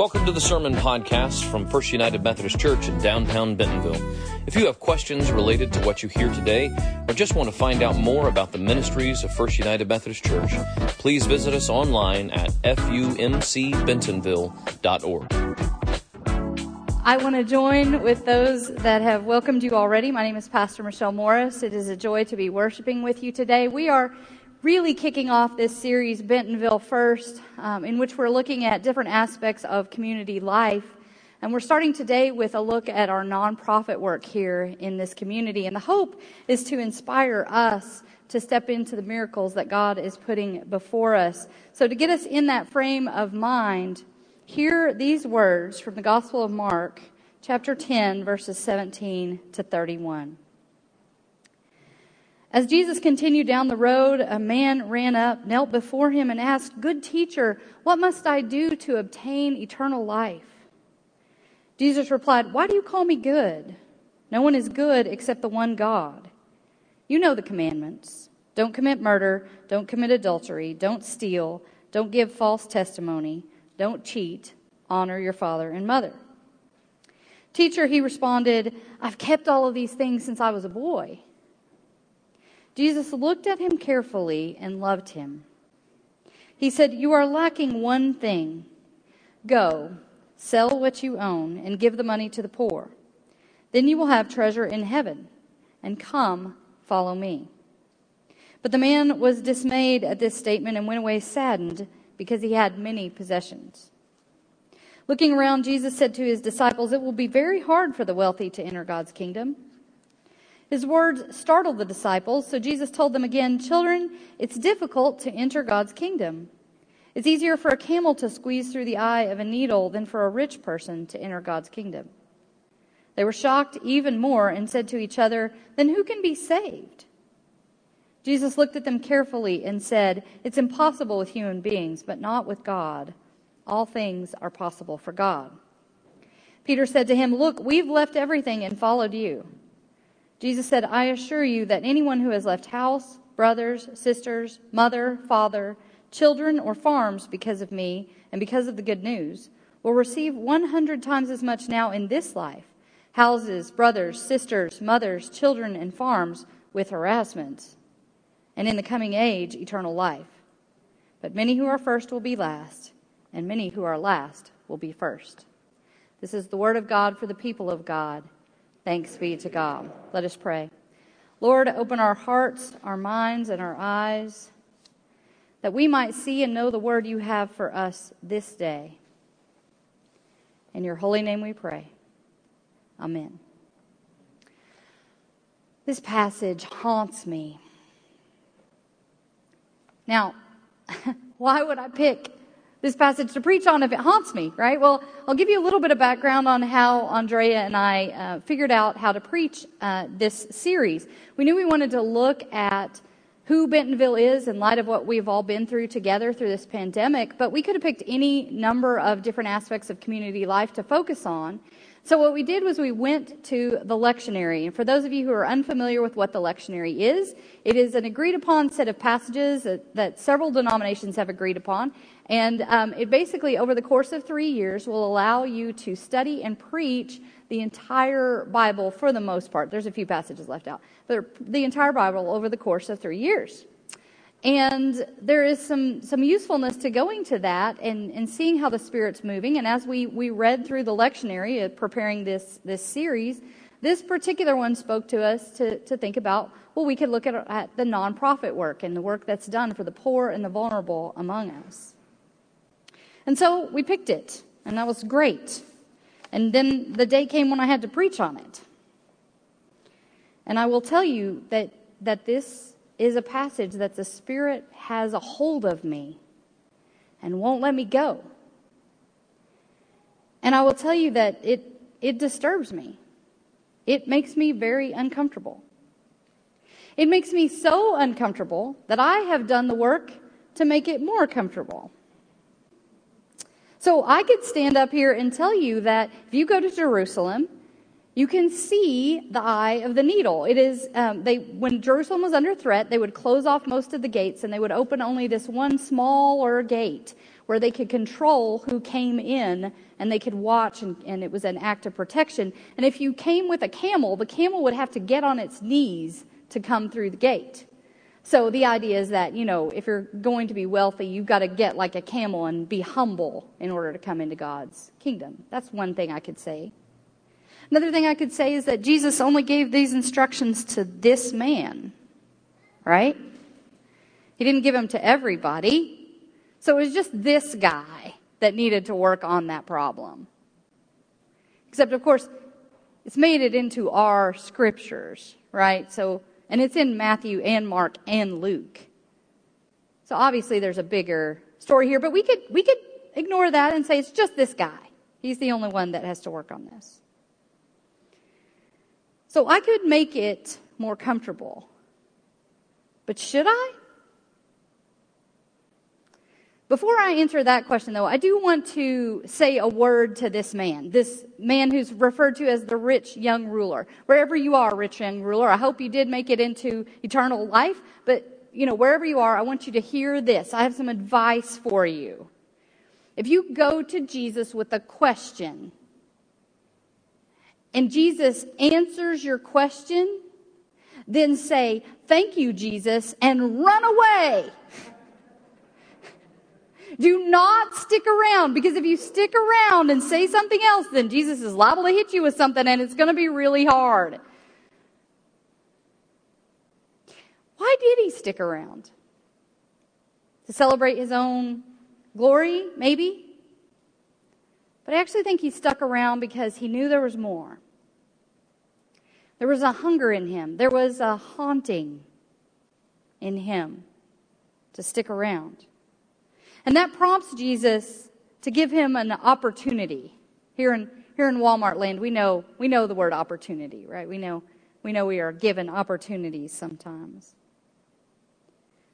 Welcome to the Sermon Podcast from First United Methodist Church in downtown Bentonville. If you have questions related to what you hear today, or just want to find out more about the ministries of First United Methodist Church, please visit us online at fumcbentonville.org. I want to join with those that have welcomed you already. My name is Pastor Michelle Morris. It is a joy to be worshiping with you today. We are really kicking off this series, Bentonville First, um, in which we're looking at different aspects of community life. And we're starting today with a look at our nonprofit work here in this community. And the hope is to inspire us to step into the miracles that God is putting before us. So to get us in that frame of mind, hear these words from the Gospel of Mark, chapter 10, verses 17 to 31. As Jesus continued down the road, a man ran up, knelt before him, and asked, Good teacher, what must I do to obtain eternal life? Jesus replied, Why do you call me good? No one is good except the one God. You know the commandments. Don't commit murder. Don't commit adultery. Don't steal. Don't give false testimony. Don't cheat. Honor your father and mother. Teacher, he responded, I've kept all of these things since I was a boy. Jesus looked at him carefully and loved him. He said, You are lacking one thing. Go, sell what you own, and give the money to the poor. Then you will have treasure in heaven. And come, follow me. But the man was dismayed at this statement and went away saddened because he had many possessions. Looking around, Jesus said to his disciples, It will be very hard for the wealthy to enter God's kingdom. His words startled the disciples, so Jesus told them again, Children, it's difficult to enter God's kingdom. It's easier for a camel to squeeze through the eye of a needle than for a rich person to enter God's kingdom. They were shocked even more and said to each other, Then who can be saved? Jesus looked at them carefully and said, It's impossible with human beings, but not with God. All things are possible for God. Peter said to him, Look, we've left everything and followed you. Jesus said, I assure you that anyone who has left house, brothers, sisters, mother, father, children, or farms because of me and because of the good news will receive 100 times as much now in this life houses, brothers, sisters, mothers, children, and farms with harassments, and in the coming age, eternal life. But many who are first will be last, and many who are last will be first. This is the word of God for the people of God. Thanks be to God. Let us pray. Lord, open our hearts, our minds, and our eyes that we might see and know the word you have for us this day. In your holy name we pray. Amen. This passage haunts me. Now, why would I pick this passage to preach on if it haunts me, right? Well, I'll give you a little bit of background on how Andrea and I uh, figured out how to preach uh, this series. We knew we wanted to look at who Bentonville is in light of what we've all been through together through this pandemic, but we could have picked any number of different aspects of community life to focus on. So what we did was we went to the lectionary. And for those of you who are unfamiliar with what the lectionary is, it is an agreed upon set of passages that, that several denominations have agreed upon. And um, it basically, over the course of three years, will allow you to study and preach the entire Bible for the most part. There's a few passages left out, but the entire Bible over the course of three years. And there is some, some usefulness to going to that and, and seeing how the Spirit's moving. And as we, we read through the lectionary, uh, preparing this, this series, this particular one spoke to us to, to think about, well, we could look at, at the nonprofit work and the work that's done for the poor and the vulnerable among us. And so we picked it, and that was great. And then the day came when I had to preach on it. And I will tell you that, that this is a passage that the Spirit has a hold of me and won't let me go. And I will tell you that it, it disturbs me. It makes me very uncomfortable. It makes me so uncomfortable that I have done the work to make it more comfortable. So I could stand up here and tell you that if you go to Jerusalem you can see the eye of the needle. It is, um, they, when Jerusalem was under threat, they would close off most of the gates and they would open only this one smaller gate where they could control who came in and they could watch, and, and it was an act of protection. And if you came with a camel, the camel would have to get on its knees to come through the gate. So the idea is that, you know, if you're going to be wealthy, you've got to get like a camel and be humble in order to come into God's kingdom. That's one thing I could say. Another thing I could say is that Jesus only gave these instructions to this man, right? He didn't give them to everybody. So it was just this guy that needed to work on that problem. Except, of course, it's made it into our scriptures, right? So and it's in Matthew and Mark and Luke. So obviously there's a bigger story here, but we could, we could ignore that and say it's just this guy. He's the only one that has to work on this. So I could make it more comfortable. But should I? Before I answer that question, though, I do want to say a word to this man, this man who's referred to as the rich young ruler. Wherever you are, rich young ruler, I hope you did make it into eternal life, but you know, wherever you are, I want you to hear this. I have some advice for you. If you go to Jesus with a question and Jesus answers your question, then say, Thank you, Jesus, and run away. Do not stick around because if you stick around and say something else, then Jesus is liable to hit you with something and it's going to be really hard. Why did he stick around? To celebrate his own glory, maybe? But I actually think he stuck around because he knew there was more. There was a hunger in him, there was a haunting in him to stick around. And that prompts Jesus to give him an opportunity. Here in, here in Walmart land, we know, we know the word opportunity, right? We know, we know we are given opportunities sometimes.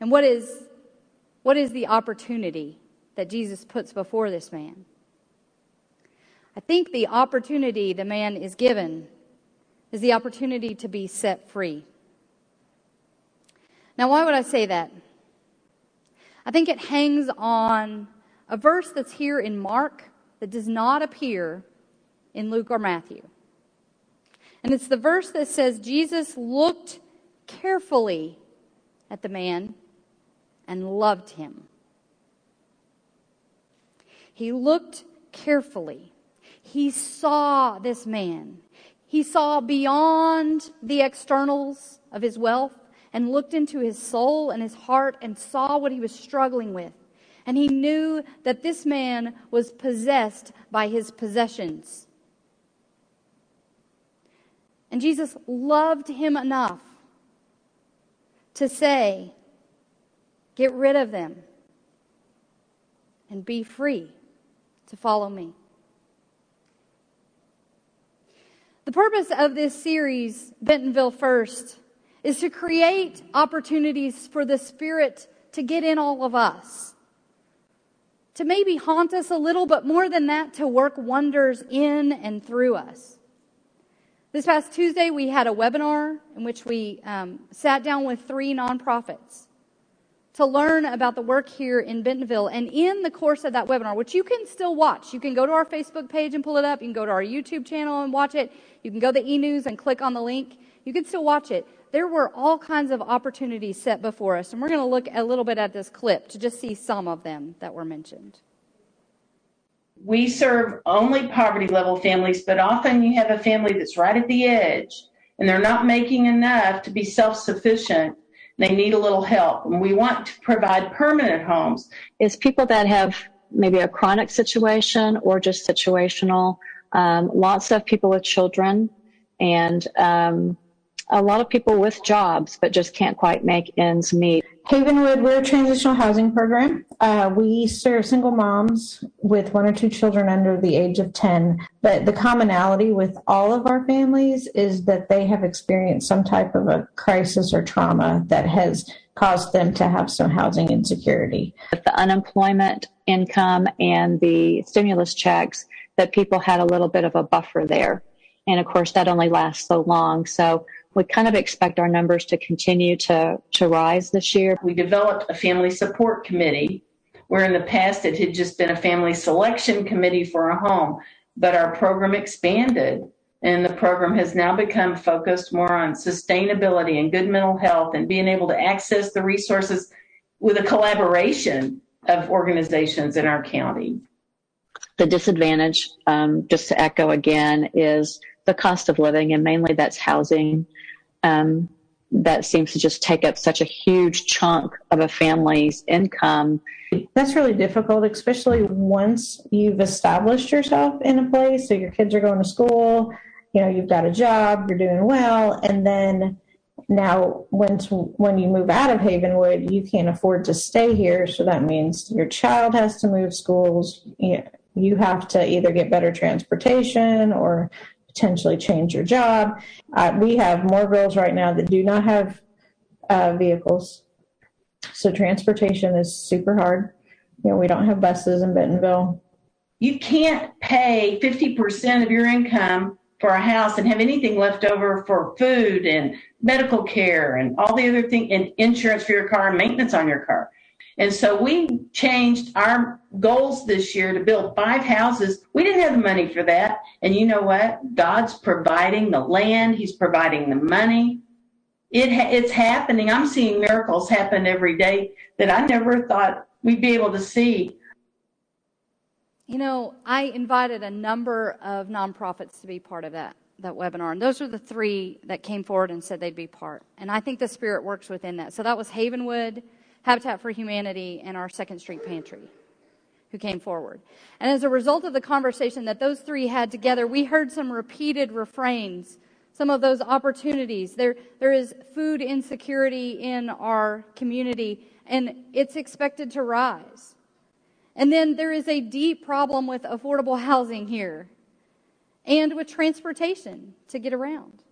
And what is, what is the opportunity that Jesus puts before this man? I think the opportunity the man is given is the opportunity to be set free. Now, why would I say that? I think it hangs on a verse that's here in Mark that does not appear in Luke or Matthew. And it's the verse that says Jesus looked carefully at the man and loved him. He looked carefully. He saw this man. He saw beyond the externals of his wealth and looked into his soul and his heart and saw what he was struggling with. And he knew that this man was possessed by his possessions. And Jesus loved him enough to say, Get rid of them and be free to follow me. The purpose of this series, Bentonville First, is to create opportunities for the Spirit to get in all of us. To maybe haunt us a little, but more than that, to work wonders in and through us. This past Tuesday, we had a webinar in which we um, sat down with three nonprofits to learn about the work here in Bentonville. And in the course of that webinar, which you can still watch, you can go to our Facebook page and pull it up. You can go to our YouTube channel and watch it. You can go to the e-news and click on the link. You can still watch it there were all kinds of opportunities set before us. And we're going to look a little bit at this clip to just see some of them that were mentioned. We serve only poverty level families, but often you have a family that's right at the edge and they're not making enough to be self sufficient. They need a little help. And we want to provide permanent homes. Is people that have maybe a chronic situation or just situational. Um, lots of people with children and um, a lot of people with jobs but just can't quite make ends meet. Havenwood, we're a transitional housing program. Uh, we serve single moms with one or two children under the age of 10. But the commonality with all of our families is that they have experienced some type of a crisis or trauma that has caused them to have some housing insecurity. With the unemployment income and the stimulus checks, that people had a little bit of a buffer there. And of course, that only lasts so long. So we kind of expect our numbers to continue to, to rise this year. We developed a family support committee where in the past it had just been a family selection committee for a home. But our program expanded, and the program has now become focused more on sustainability and good mental health and being able to access the resources with a collaboration of organizations in our county. The disadvantage, um, just to echo again, is the cost of living, and mainly that's housing. Um, that seems to just take up such a huge chunk of a family's income. That's really difficult, especially once you've established yourself in a place. So your kids are going to school, you know, you've got a job, you're doing well, and then now when when you move out of Havenwood, you can't afford to stay here. So that means your child has to move schools. You, you have to either get better transportation or potentially change your job. Uh, we have more girls right now that do not have uh, vehicles. So transportation is super hard. You know, we don't have buses in Bentonville. You can't pay 50% of your income for a house and have anything left over for food and medical care and all the other things and insurance for your car and maintenance on your car. And so we changed our goals this year to build five houses. We didn't have the money for that. And you know what? God's providing the land. He's providing the money. It ha- it's happening. I'm seeing miracles happen every day that I never thought we'd be able to see. You know, I invited a number of nonprofits to be part of that that webinar, and those are the three that came forward and said they'd be part. And I think the Spirit works within that. So that was Havenwood, Habitat for Humanity, and our Second Street Pantry who came forward. And as a result of the conversation that those three had together, we heard some repeated refrains, some of those opportunities. There, there is food insecurity in our community, and it's expected to rise. And then there is a deep problem with affordable housing here and with transportation to get around.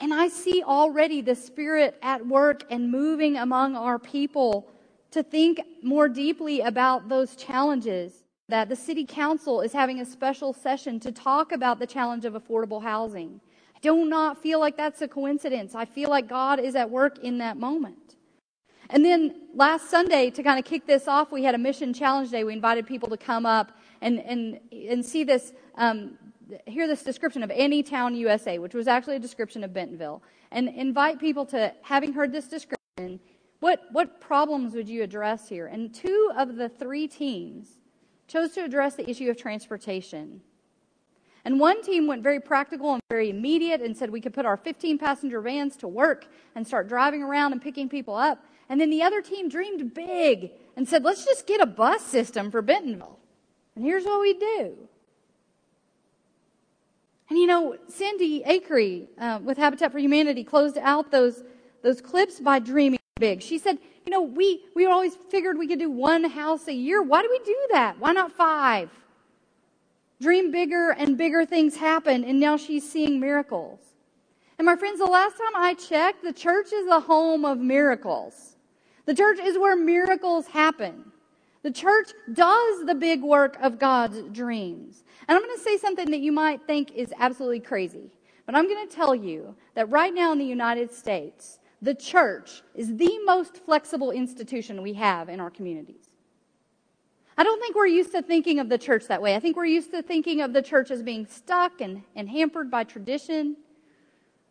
And I see already the Spirit at work and moving among our people to think more deeply about those challenges. That the City Council is having a special session to talk about the challenge of affordable housing. I do not feel like that's a coincidence. I feel like God is at work in that moment. And then last Sunday, to kind of kick this off, we had a mission challenge day. We invited people to come up and, and, and see this um, hear this description of any town USA, which was actually a description of Bentonville, and invite people to, having heard this description, what, what problems would you address here? And two of the three teams chose to address the issue of transportation. And one team went very practical and very immediate and said we could put our 15 passenger vans to work and start driving around and picking people up. And then the other team dreamed big and said, let's just get a bus system for Bentonville. And here's what we do. And you know, Cindy Acree uh, with Habitat for Humanity closed out those, those clips by dreaming big. She said, you know, we, we always figured we could do one house a year. Why do we do that? Why not five? Dream bigger and bigger things happen, and now she's seeing miracles. And my friends, the last time I checked, the church is the home of miracles. The church is where miracles happen. The church does the big work of God's dreams. And I'm going to say something that you might think is absolutely crazy. But I'm going to tell you that right now in the United States, the church is the most flexible institution we have in our communities. I don't think we're used to thinking of the church that way. I think we're used to thinking of the church as being stuck and, and hampered by tradition.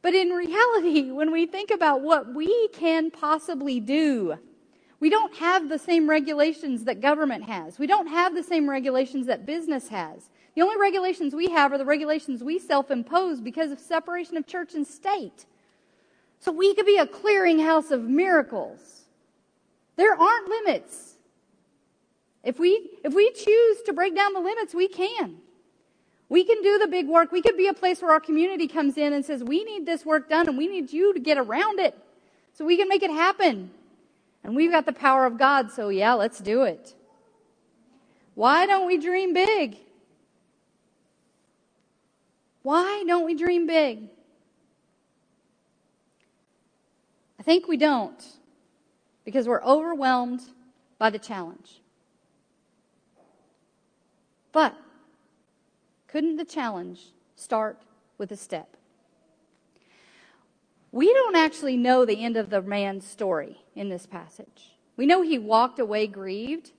But in reality, when we think about what we can possibly do we don't have the same regulations that government has. We don't have the same regulations that business has. The only regulations we have are the regulations we self impose because of separation of church and state. So we could be a clearinghouse of miracles. There aren't limits. If we, if we choose to break down the limits, we can. We can do the big work. We could be a place where our community comes in and says, We need this work done and we need you to get around it so we can make it happen. And we've got the power of God, so yeah, let's do it. Why don't we dream big? Why don't we dream big? I think we don't because we're overwhelmed by the challenge. But couldn't the challenge start with a step? We don't actually know the end of the man's story in this passage. We know he walked away grieved,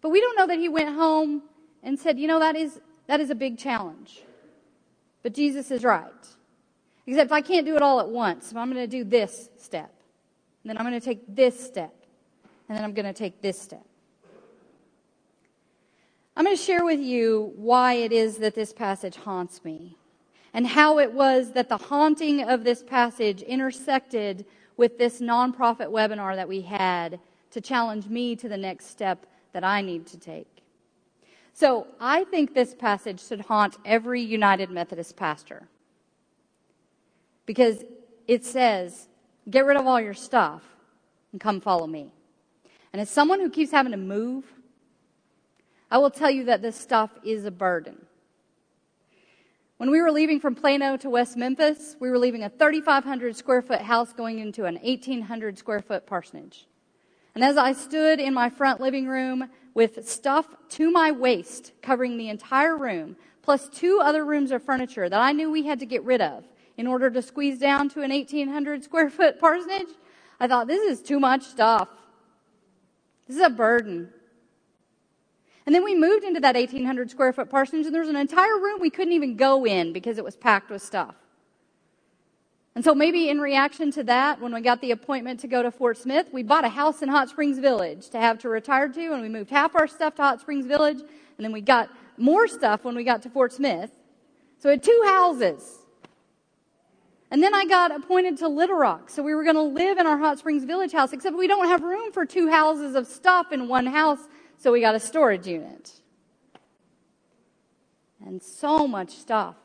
but we don't know that he went home and said, you know, that is, that is a big challenge. But Jesus is right. Except I can't do it all at once. I'm going to do this step. And then I'm going to take this step. And then I'm going to take this step. I'm going to share with you why it is that this passage haunts me and how it was that the haunting of this passage intersected with this nonprofit webinar that we had to challenge me to the next step that I need to take. So I think this passage should haunt every United Methodist pastor because it says, get rid of all your stuff and come follow me. And as someone who keeps having to move, I will tell you that this stuff is a burden. When we were leaving from Plano to West Memphis, we were leaving a 3,500 square foot house going into an 1,800 square foot parsonage. And as I stood in my front living room with stuff to my waist covering the entire room, plus two other rooms of furniture that I knew we had to get rid of in order to squeeze down to an 1,800 square foot parsonage, I thought, this is too much stuff. This is a burden. And then we moved into that 1,800 square foot parsonage, and there was an entire room we couldn't even go in because it was packed with stuff. And so maybe in reaction to that, when we got the appointment to go to Fort Smith, we bought a house in Hot Springs Village to have to retire to, and we moved half our stuff to Hot Springs Village, and then we got more stuff when we got to Fort Smith. So we had two houses. And then I got appointed to Little Rock, so we were going to live in our Hot Springs Village house, except we don't have room for two houses of stuff in one house so we got a storage unit. And so much stuff.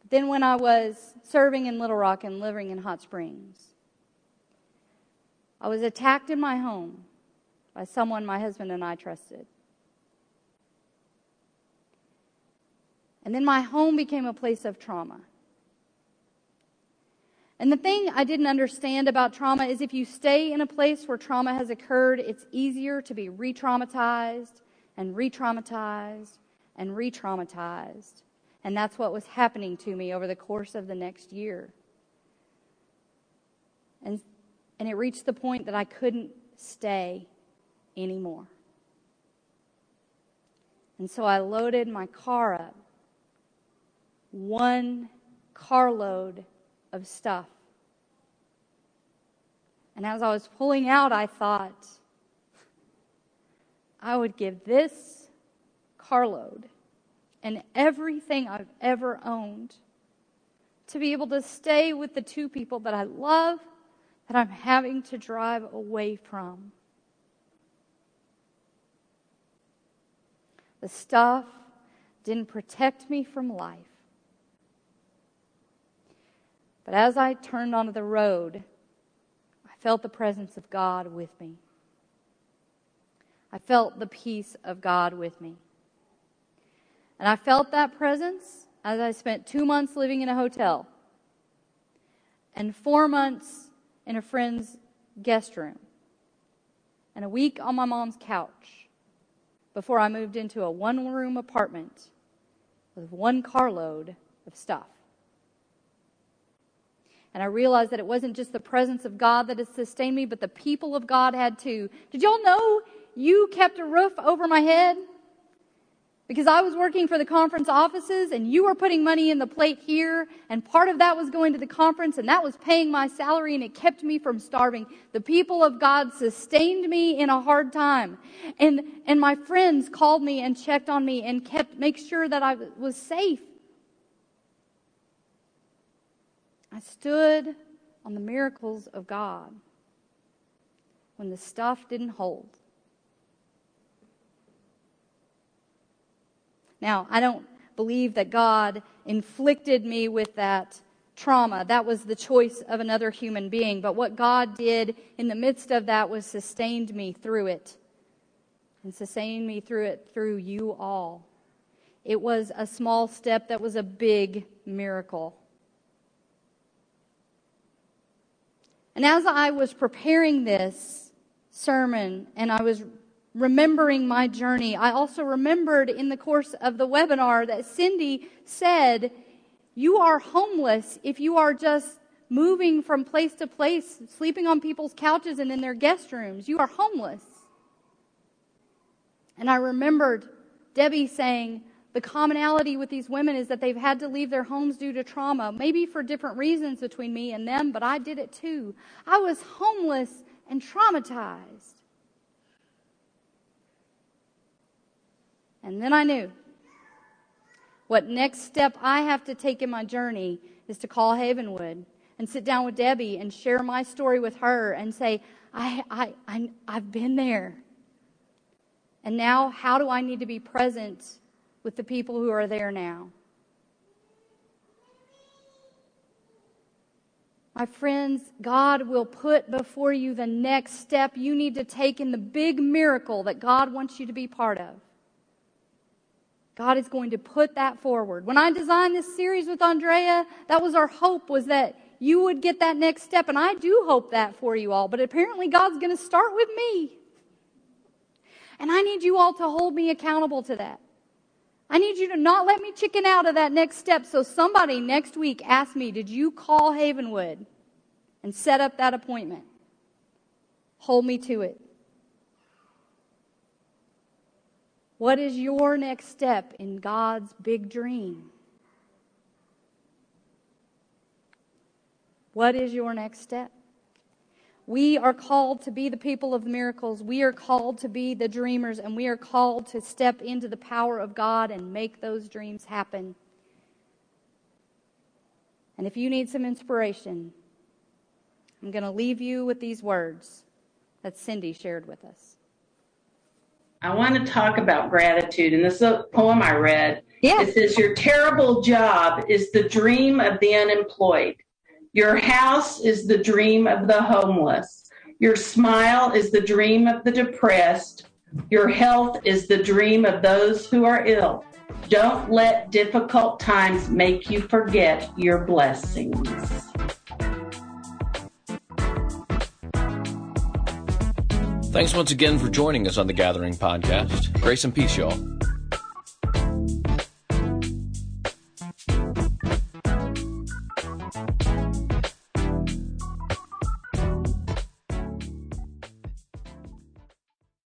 But then when I was serving in Little Rock and living in Hot Springs, I was attacked in my home by someone my husband and I trusted. And then my home became a place of trauma. And the thing I didn't understand about trauma is if you stay in a place where trauma has occurred, it's easier to be re traumatized and re traumatized and re traumatized. And that's what was happening to me over the course of the next year. And, and it reached the point that I couldn't stay anymore. And so I loaded my car up, one carload of stuff. And as I was pulling out, I thought, I would give this carload and everything I've ever owned to be able to stay with the two people that I love that I'm having to drive away from. The stuff didn't protect me from life. But as I turned onto the road, I felt the presence of God with me. I felt the peace of God with me. And I felt that presence as I spent two months living in a hotel and four months in a friend's guest room and a week on my mom's couch before I moved into a one room apartment with one carload of stuff. And I realized that it wasn't just the presence of God that had sustained me, but the people of God had too. Did y'all know you kept a roof over my head? Because I was working for the conference offices and you were putting money in the plate here and part of that was going to the conference and that was paying my salary and it kept me from starving. The people of God sustained me in a hard time. And, and my friends called me and checked on me and kept, make sure that I was safe. I stood on the miracles of God when the stuff didn't hold. Now, I don't believe that God inflicted me with that trauma. That was the choice of another human being. But what God did in the midst of that was sustained me through it and sustained me through it through you all. It was a small step that was a big miracle. And as I was preparing this sermon and I was remembering my journey, I also remembered in the course of the webinar that Cindy said, You are homeless if you are just moving from place to place, sleeping on people's couches and in their guest rooms. You are homeless. And I remembered Debbie saying, the commonality with these women is that they've had to leave their homes due to trauma, maybe for different reasons between me and them, but I did it too. I was homeless and traumatized. And then I knew what next step I have to take in my journey is to call Havenwood and sit down with Debbie and share my story with her and say, I, I, I, I've been there. And now, how do I need to be present with the people who are there now? My friends, God will put before you the next step you need to take in the big miracle that God wants you to be part of. God is going to put that forward. When I designed this series with Andrea, that was our hope was that you would get that next step. And I do hope that for you all. But apparently, God's going to start with me. And I need you all to hold me accountable to that. I need you to not let me chicken out of that next step. So somebody next week ask me, did you call Havenwood and set up that appointment? Hold me to it. What is your next step in God's big dream? What is your next step? We are called to be the people of miracles. We are called to be the dreamers, and we are called to step into the power of God and make those dreams happen. And if you need some inspiration, I'm going to leave you with these words that Cindy shared with us. I want to talk about gratitude, and this is a poem I read. Yeah. It says, Your terrible job is the dream of the unemployed. Your house is the dream of the homeless. Your smile is the dream of the depressed. Your health is the dream of those who are ill. Don't let difficult times make you forget your blessings. Thanks once again for joining us on the Gathering Podcast. Grace and peace, y'all.